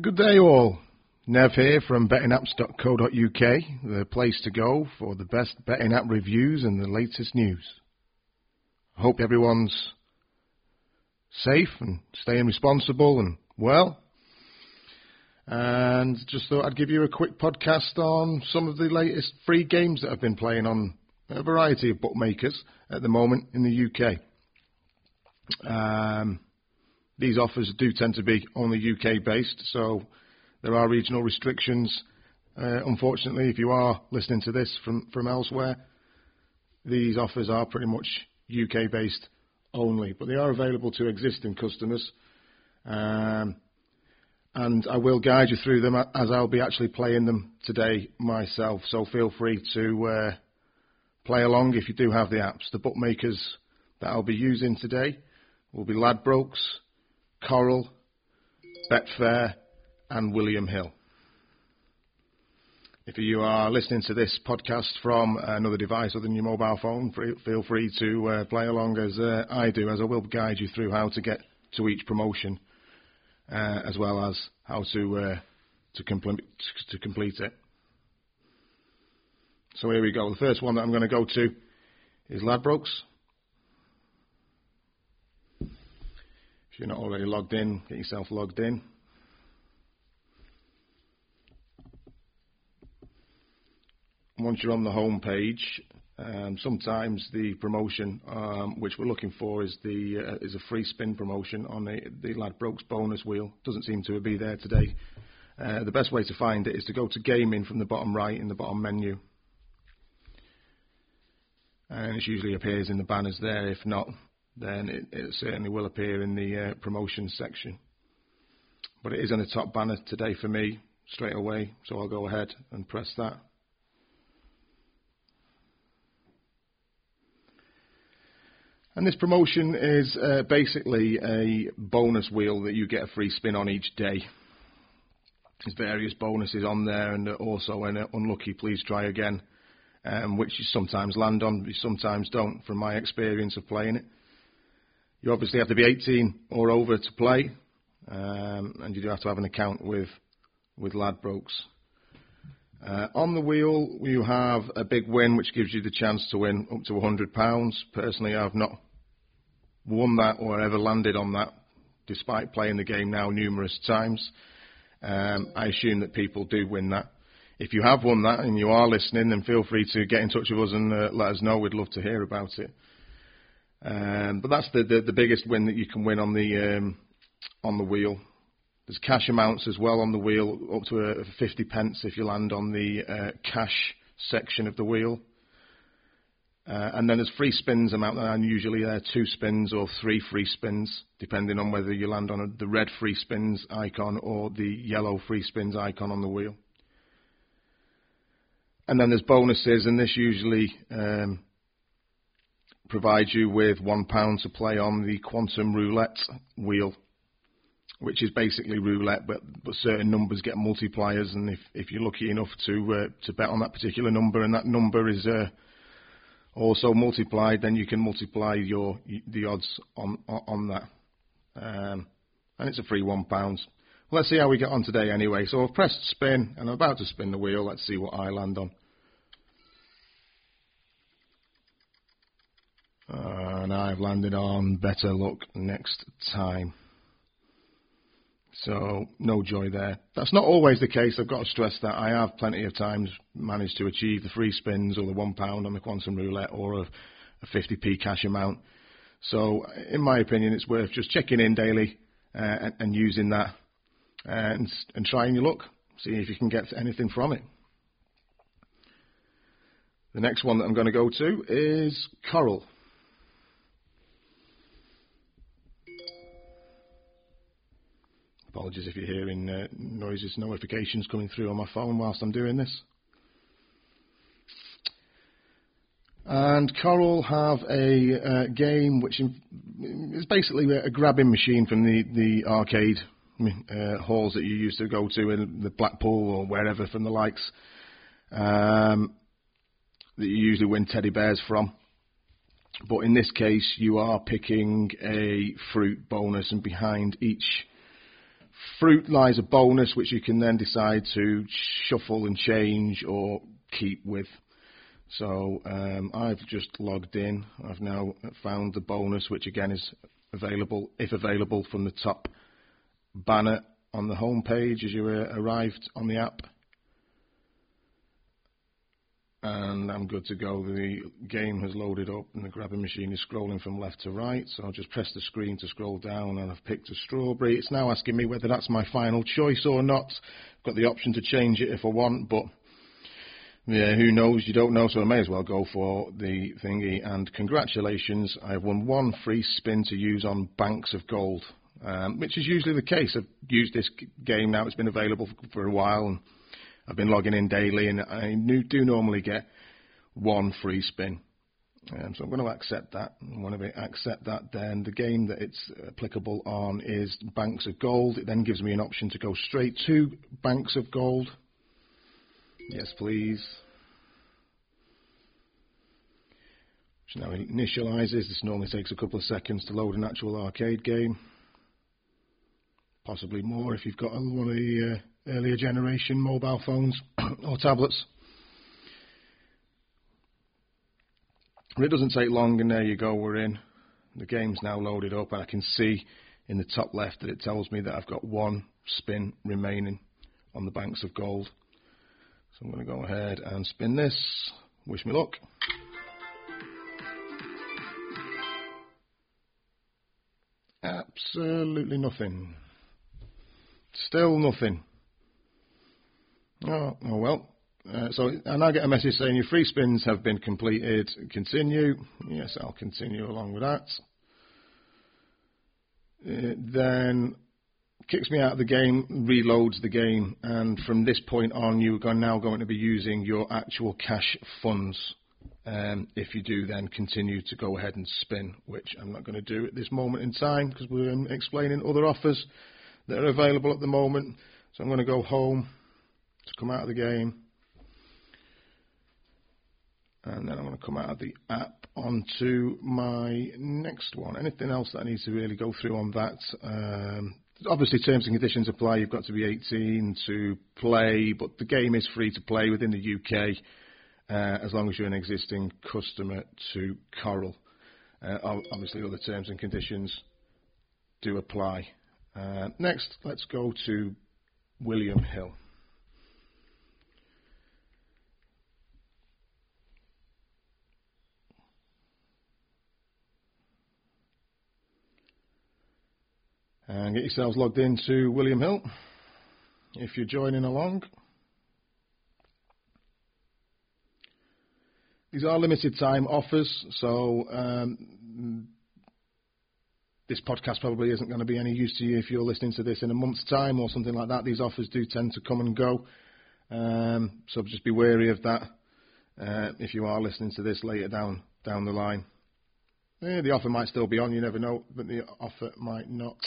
Good day, all. Nev here from bettingapps.co.uk, the place to go for the best betting app reviews and the latest news. I hope everyone's safe and staying responsible and well. And just thought I'd give you a quick podcast on some of the latest free games that I've been playing on a variety of bookmakers at the moment in the UK. Um, these offers do tend to be only UK based, so there are regional restrictions. Uh, unfortunately, if you are listening to this from, elsewhere, these offers are pretty much UK based only, but they are available to existing customers. Um, and I will guide you through them as I'll be actually playing them today myself. So feel free to uh, play along if you do have the apps. The bookmakers that I'll be using today will be Ladbrokes, Coral, Betfair, and William Hill. If you are listening to this podcast from another device other than your mobile phone, feel free to uh, play along as uh, I do, as I will guide you through how to get to each promotion, uh, as well as how to uh, to, complete, to complete it. So here we go. The first one that I'm going to go to is Ladbrokes. You're not already logged in, get yourself logged in. Once you're on the home page, um, sometimes the promotion um, which we're looking for is the uh, is a free spin promotion on the, the Ladbrokes bonus wheel. Doesn't seem to be there today. Uh, the best way to find it is to go to gaming from the bottom right in the bottom menu. And it usually appears in the banners there. If not, then it, it certainly will appear in the uh, promotions section. But it is on the top banner today for me straight away, so I'll go ahead and press that. And this promotion is uh, basically a bonus wheel that you get a free spin on each day. There's various bonuses on there, and also when unlucky, please try again, um, which you sometimes land on, you sometimes don't, from my experience of playing it. You obviously have to be 18 or over to play, um, and you do have to have an account with with Ladbrokes. Uh, on the wheel, you have a big win, which gives you the chance to win up to £100. Personally, I've not won that or ever landed on that, despite playing the game now numerous times. Um, I assume that people do win that. If you have won that and you are listening, then feel free to get in touch with us and uh, let us know. We'd love to hear about it. Um, but that's the, the, the biggest win that you can win on the um, on the wheel. There's cash amounts as well on the wheel, up to a, a 50 pence if you land on the uh, cash section of the wheel. Uh, and then there's free spins amount, and usually there are two spins or three free spins, depending on whether you land on a, the red free spins icon or the yellow free spins icon on the wheel. And then there's bonuses, and this usually um, provide you with one pound to play on the quantum roulette wheel, which is basically roulette, but, but certain numbers get multipliers, and if, if you're lucky enough to uh, to bet on that particular number, and that number is uh, also multiplied, then you can multiply your the odds on on that, um, and it's a free one pound. Let's see how we get on today anyway. So I've pressed spin, and I'm about to spin the wheel. Let's see what I land on. And I've landed on better luck next time. So no joy there. That's not always the case. I've got to stress that I have plenty of times managed to achieve the free spins or the one pound on the quantum roulette or a, a 50p cash amount. So in my opinion, it's worth just checking in daily uh, and, and, using that and, and trying your luck. See if you can get anything from it. The next one that I'm going to go to is Coral. Apologies if you're hearing uh, noises, notifications coming through on my phone whilst I'm doing this. And Coral have a uh, game which is basically a grabbing machine from the, the arcade uh, halls that you used to go to in the Blackpool or wherever from the likes um, that you usually win teddy bears from. But in this case, you are picking a fruit bonus, and behind each fruit lies a bonus which you can then decide to shuffle and change or keep with. So um, I've just logged in. I've now found the bonus, which again is available, if available, from the top banner on the home page as you arrived on the app. And I'm good to go. The game has loaded up and the grabbing machine is scrolling from left to right. So I'll just press the screen to scroll down and I've picked a strawberry. It's now asking me whether that's my final choice or not. I've got the option to change it if I want, but yeah, who knows? You don't know, so I may as well go for the thingy. And congratulations, I've won one free spin to use on Banks of Gold, um, which is usually the case. I've used this game now; it's been available for, for a while, and I've been logging in daily, and I do normally get one free spin. Um, so I'm going to accept that. And when I accept that, then the game that it's applicable on is Banks of Gold. It then gives me an option to go straight to Banks of Gold. Yes, please. Which now initializes. This normally takes a couple of seconds to load an actual arcade game. Possibly more if you've got one of the uh, earlier generation mobile phones or tablets. It doesn't take long, and there you go, we're in. The game's now loaded up, and I can see in the top left that it tells me that I've got one spin remaining on the banks of gold. So I'm going to go ahead and spin this. Wish me luck. Absolutely nothing. Still nothing. Oh, oh well. Uh, so I now get a message saying your free spins have been completed. Continue. Yes, I'll continue along with that. Uh, then kicks me out of the game, reloads the game, and from this point on, you are now going to be using your actual cash funds. Um, if you do then continue to go ahead and spin, which I'm not going to do at this moment in time because we're explaining other offers that are available at the moment. So I'm going to go home to come out of the game. And then I'm going to come out of the app onto my next one. Anything else that I need to really go through on that? Um, obviously terms and conditions apply. You've got to be 18 to play, but the game is free to play within the UK uh, as long as you're an existing customer to Coral. Uh, obviously, other terms and conditions do apply. Uh, next, let's go to William Hill. And get yourselves logged into William Hill if you're joining along. These are limited time offers, so um, this podcast probably isn't going to be any use to you if you're listening to this in a month's time or something like that. These offers do tend to come and go, um, so just be wary of that uh, if you are listening to this later down down the line. Yeah, the offer might still be on, you never know, but the offer might not.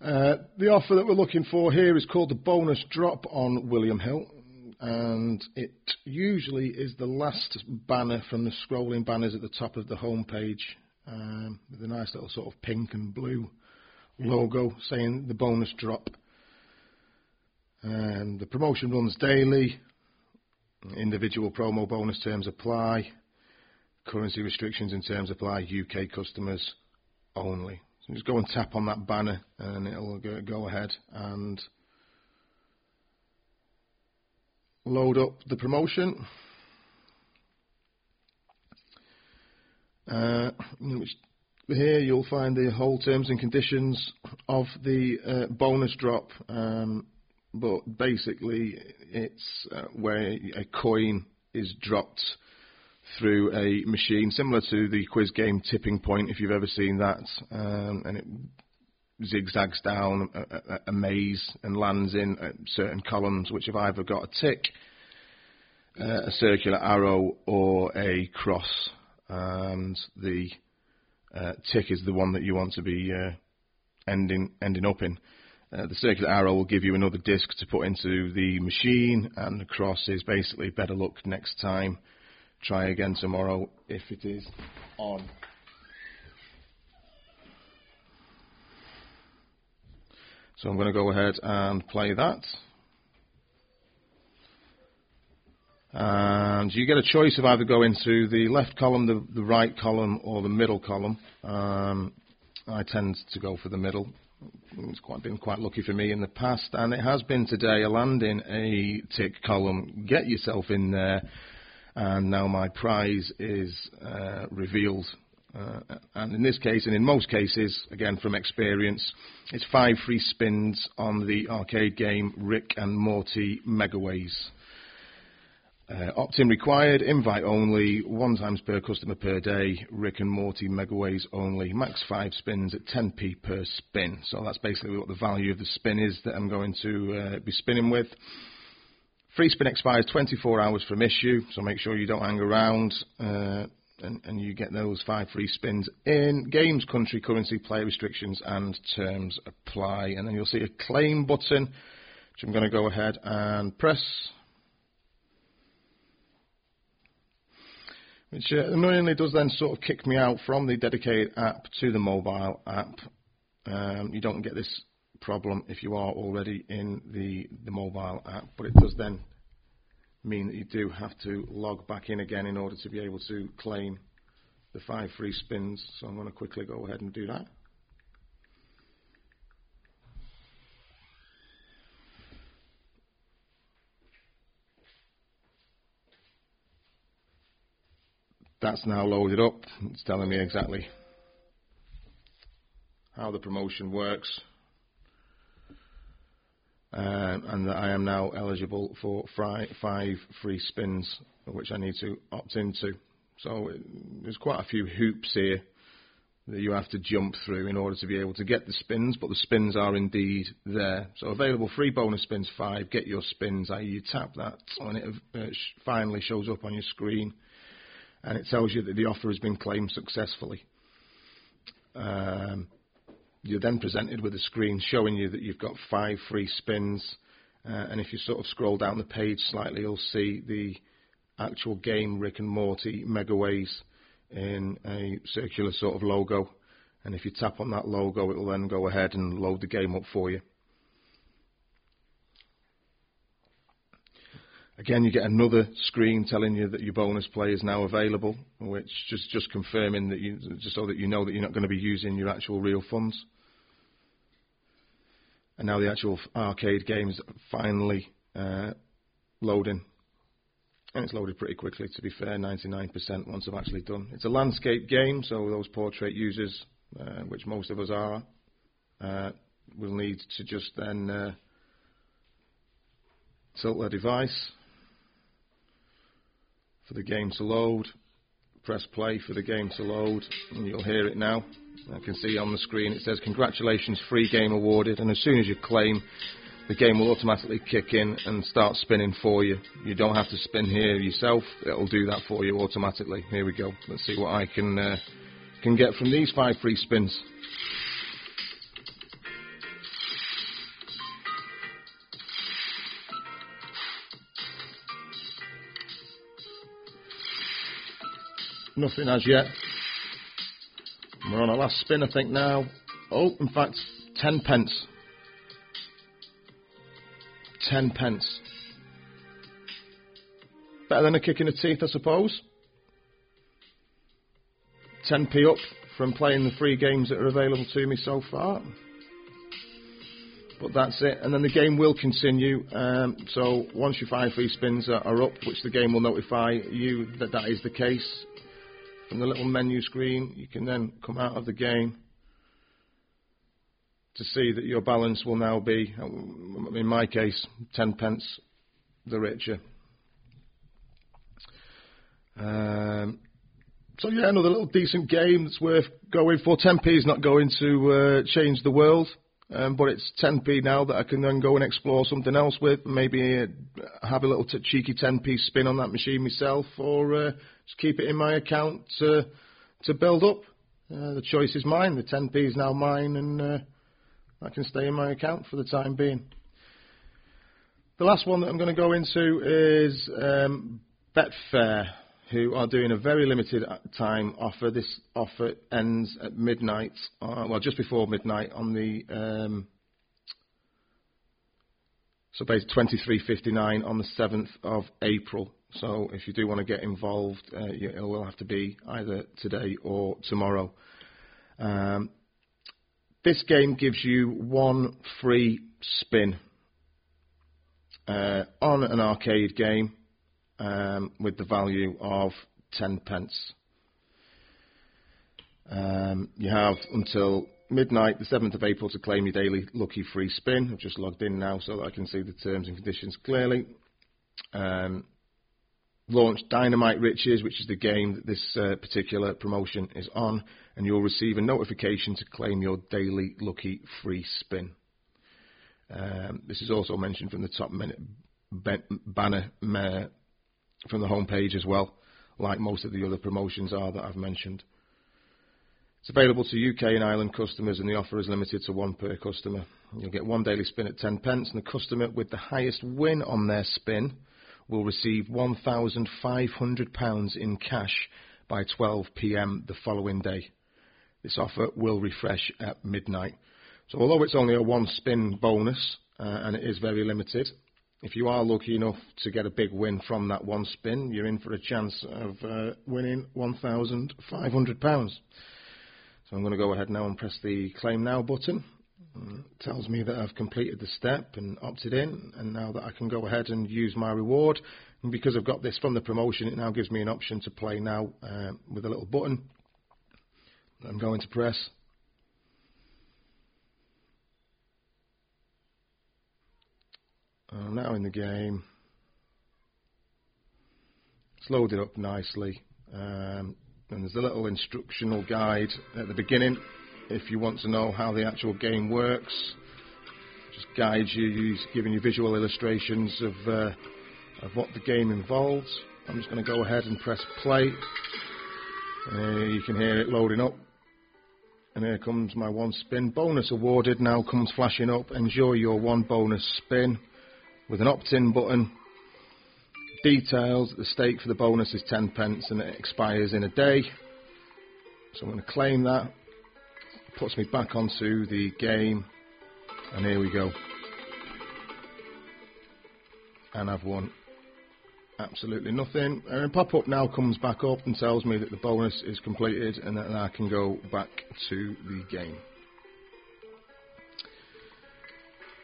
Uh, the offer that we're looking for here is called the bonus drop on William Hill, and it usually is the last banner from the scrolling banners at the top of the homepage um, with a nice little sort of pink and blue logo saying the bonus drop. And the promotion runs daily. Individual promo bonus terms apply. Currency restrictions and terms apply. UK customers only. So just go and tap on that banner and it'll go, go ahead and load up the promotion. Uh, here you'll find the whole terms and conditions of the uh, bonus drop, um, but basically it's uh, where a coin is dropped through a machine similar to the quiz game Tipping Point, if you've ever seen that, um, and it zigzags down a, a, maze and lands in certain columns which have either got a tick, uh, a circular arrow, or a cross. And the uh, tick is the one that you want to be uh, ending ending up in. Uh, the circular arrow will give you another disc to put into the machine, and the cross is basically better luck next time try again tomorrow if it is on. So I'm going to go ahead and play that. And you get a choice of either going to the left column, the, the right column, or the middle column. Um, I tend to go for the middle. It's quite been quite lucky for me in the past, and it has been today. A landing a tick column. Get yourself in there, and now my prize is uh, revealed. Uh, and in this case, and in most cases, again from experience, it's five free spins on the arcade game Rick and Morty Megaways. Uh, opt-in required, invite only, one times per customer per day, Rick and Morty Megaways only, max five spins at 10p per spin. So that's basically what the value of the spin is that I'm going to uh, be spinning with. Free spin expires 24 hours from issue, so make sure you don't hang around uh, and, and you get those five free spins in. Games, country, currency, player restrictions and terms apply. And then you'll see a claim button, which I'm going to go ahead and press. which uh, annoyingly does then sort of kick me out from the dedicated app to the mobile app. Um, you don't get this problem if you are already in the, the mobile app, but it does then mean that you do have to log back in again in order to be able to claim the five free spins. So I'm going to quickly go ahead and do that. That's now loaded up. It's telling me exactly how the promotion works. Um, and that I am now eligible for five free spins, which I need to opt into. So there's quite a few hoops here that you have to jump through in order to be able to get the spins, but the spins are indeed there. So available free bonus spins five, get your spins, i.e. you tap that and it uh, finally shows up on your screen and it tells you that the offer has been claimed successfully. Um, you're then presented with a screen showing you that you've got five free spins, uh, and if you sort of scroll down the page slightly, you'll see the actual game Rick and Morty Megaways in a circular sort of logo. And if you tap on that logo, it will then go ahead and load the game up for you. Again, you get another screen telling you that your bonus play is now available, which just just confirming that you just so that you know that you're not going to be using your actual real funds. And now the actual arcade game is finally uh, loading, and it's loaded pretty quickly. To be fair, 99% once I've actually done. It's a landscape game, so those portrait users, uh, which most of us are, uh, will need to just then uh, tilt their device for the game to load. Press play for the game to load, and you'll hear it now. I can see on the screen it says, Congratulations, free game awarded. And as soon as you claim, the game will automatically kick in and start spinning for you. You don't have to spin here yourself, it'll do that for you automatically. Here we go. Let's see what I can, uh, can get from these five free spins. Nothing as yet. We're on our last spin, I think, now. Oh, in fact, 10 pence. 10 pence. Better than a kick in the teeth, I suppose. 10p up from playing the free games that are available to me so far. But that's it, and then the game will continue. Um, so once your five free spins are, are up, which the game will notify you that that is the case, from the little menu screen, you can then come out of the game to see that your balance will now be, in my case, 10 pence the richer. Um, so yeah, another little decent game that's worth going for. 10p is not going to uh, change the world. Um, but it's 10p now that I can then go and explore something else with. Maybe uh, have a little t- cheeky 10p spin on that machine myself, or uh, just keep it in my account to to build up. Uh, the choice is mine. The 10p is now mine, and uh, I can stay in my account for the time being. The last one that I'm going to go into is um, Betfair who are doing a very limited time offer. This offer ends at midnight, uh, well, just before midnight on the um, So basically 23.59 on the 7th of April. So if you do want to get involved, uh, it will have to be either today or tomorrow. Um, this game gives you one free spin uh, on an arcade game um, with the value of 10 pence. Um, you have until midnight, the 7th of April, to claim your daily lucky free spin. I've just logged in now so that I can see the terms and conditions clearly. Um, launch Dynamite Riches, which is the game that this uh, particular promotion is on, and you'll receive a notification to claim your daily lucky free spin. Um, this is also mentioned from the top banner uh, from the homepage as well, like most of the other promotions are that I've mentioned. It's available to UK and Ireland customers, and the offer is limited to one per customer. You'll get one daily spin at 10 pence, and the customer with the highest win on their spin will receive £1,500 in cash by 12 pm the following day. This offer will refresh at midnight. So, although it's only a one spin bonus uh, and it is very limited, if you are lucky enough to get a big win from that one spin, you're in for a chance of uh, winning £1,500. So I'm going to go ahead now and press the Claim Now button. It tells me that I've completed the step and opted in, and now that I can go ahead and use my reward. And because I've got this from the promotion, it now gives me an option to play now uh, with a little button. I'm going to press. I'm now in the game. It's loaded up nicely. Um, and there's a little instructional guide at the beginning if you want to know how the actual game works. Just guides you, giving you visual illustrations of, uh, of what the game involves. I'm just going to go ahead and press play. Uh, you can hear it loading up. And here comes my one spin. Bonus awarded now comes flashing up. Enjoy your one bonus spin with an opt-in button details, the stake for the bonus is 10 pence and it expires in a day. So I'm going to claim that. Puts me back onto the game. And here we go. And I've won absolutely nothing. Uh, and pop-up now comes back up and tells me that the bonus is completed and that I can go back to the game.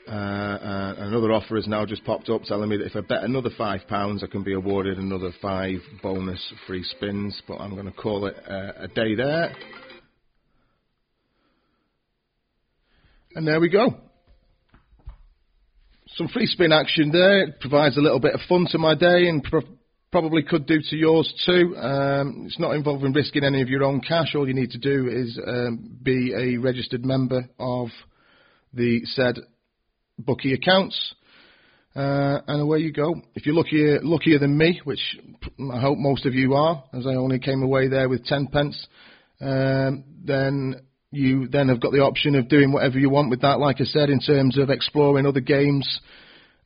Uh, uh, another offer has now just popped up telling me that if I bet another £5, I can be awarded another five bonus free spins, but I'm going to call it uh, a day there. And there we go. Some free spin action there. It provides a little bit of fun to my day and pro- probably could do to yours too. Um, it's not involving risking any of your own cash. All you need to do is um, be a registered member of the said bookie accounts. Uh, and away you go. If you're luckier, luckier than me, which I hope most of you are, as I only came away there with 10 pence, um, then you then have got the option of doing whatever you want with that, like I said, in terms of exploring other games,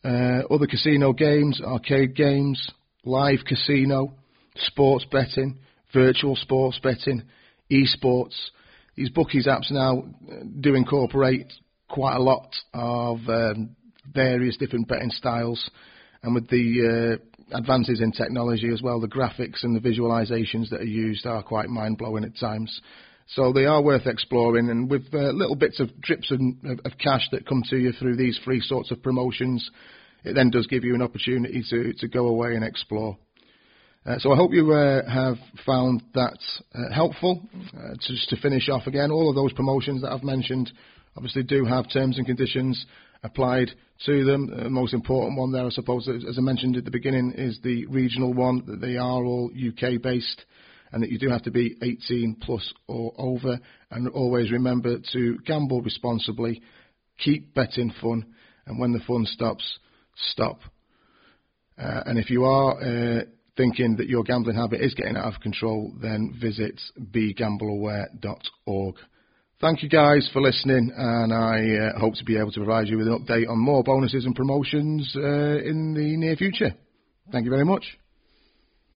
uh, other casino games, arcade games, live casino, sports betting, virtual sports betting, esports. These bookies apps now do incorporate quite a lot of um, various different betting styles, and with the uh, advances in technology as well, the graphics and the visualizations that are used are quite mind blowing at times. So they are worth exploring, and with uh, little bits of drips of, of, cash that come to you through these free sorts of promotions, it then does give you an opportunity to, to go away and explore. Uh, so I hope you uh, have found that uh, helpful. Uh, just to finish off again, all of those promotions that I've mentioned obviously do have terms and conditions applied to them. The most important one there, I suppose, as I mentioned at the beginning, is the regional one, that they are all UK based and that you do have to be 18 plus or over. And always remember to gamble responsibly, keep betting fun, and when the fun stops, stop. Uh, and if you are uh, thinking that your gambling habit is getting out of control, then visit begambleaware.org. Thank you guys for listening, and I uh, hope to be able to provide you with an update on more bonuses and promotions uh, in the near future. Thank you very much.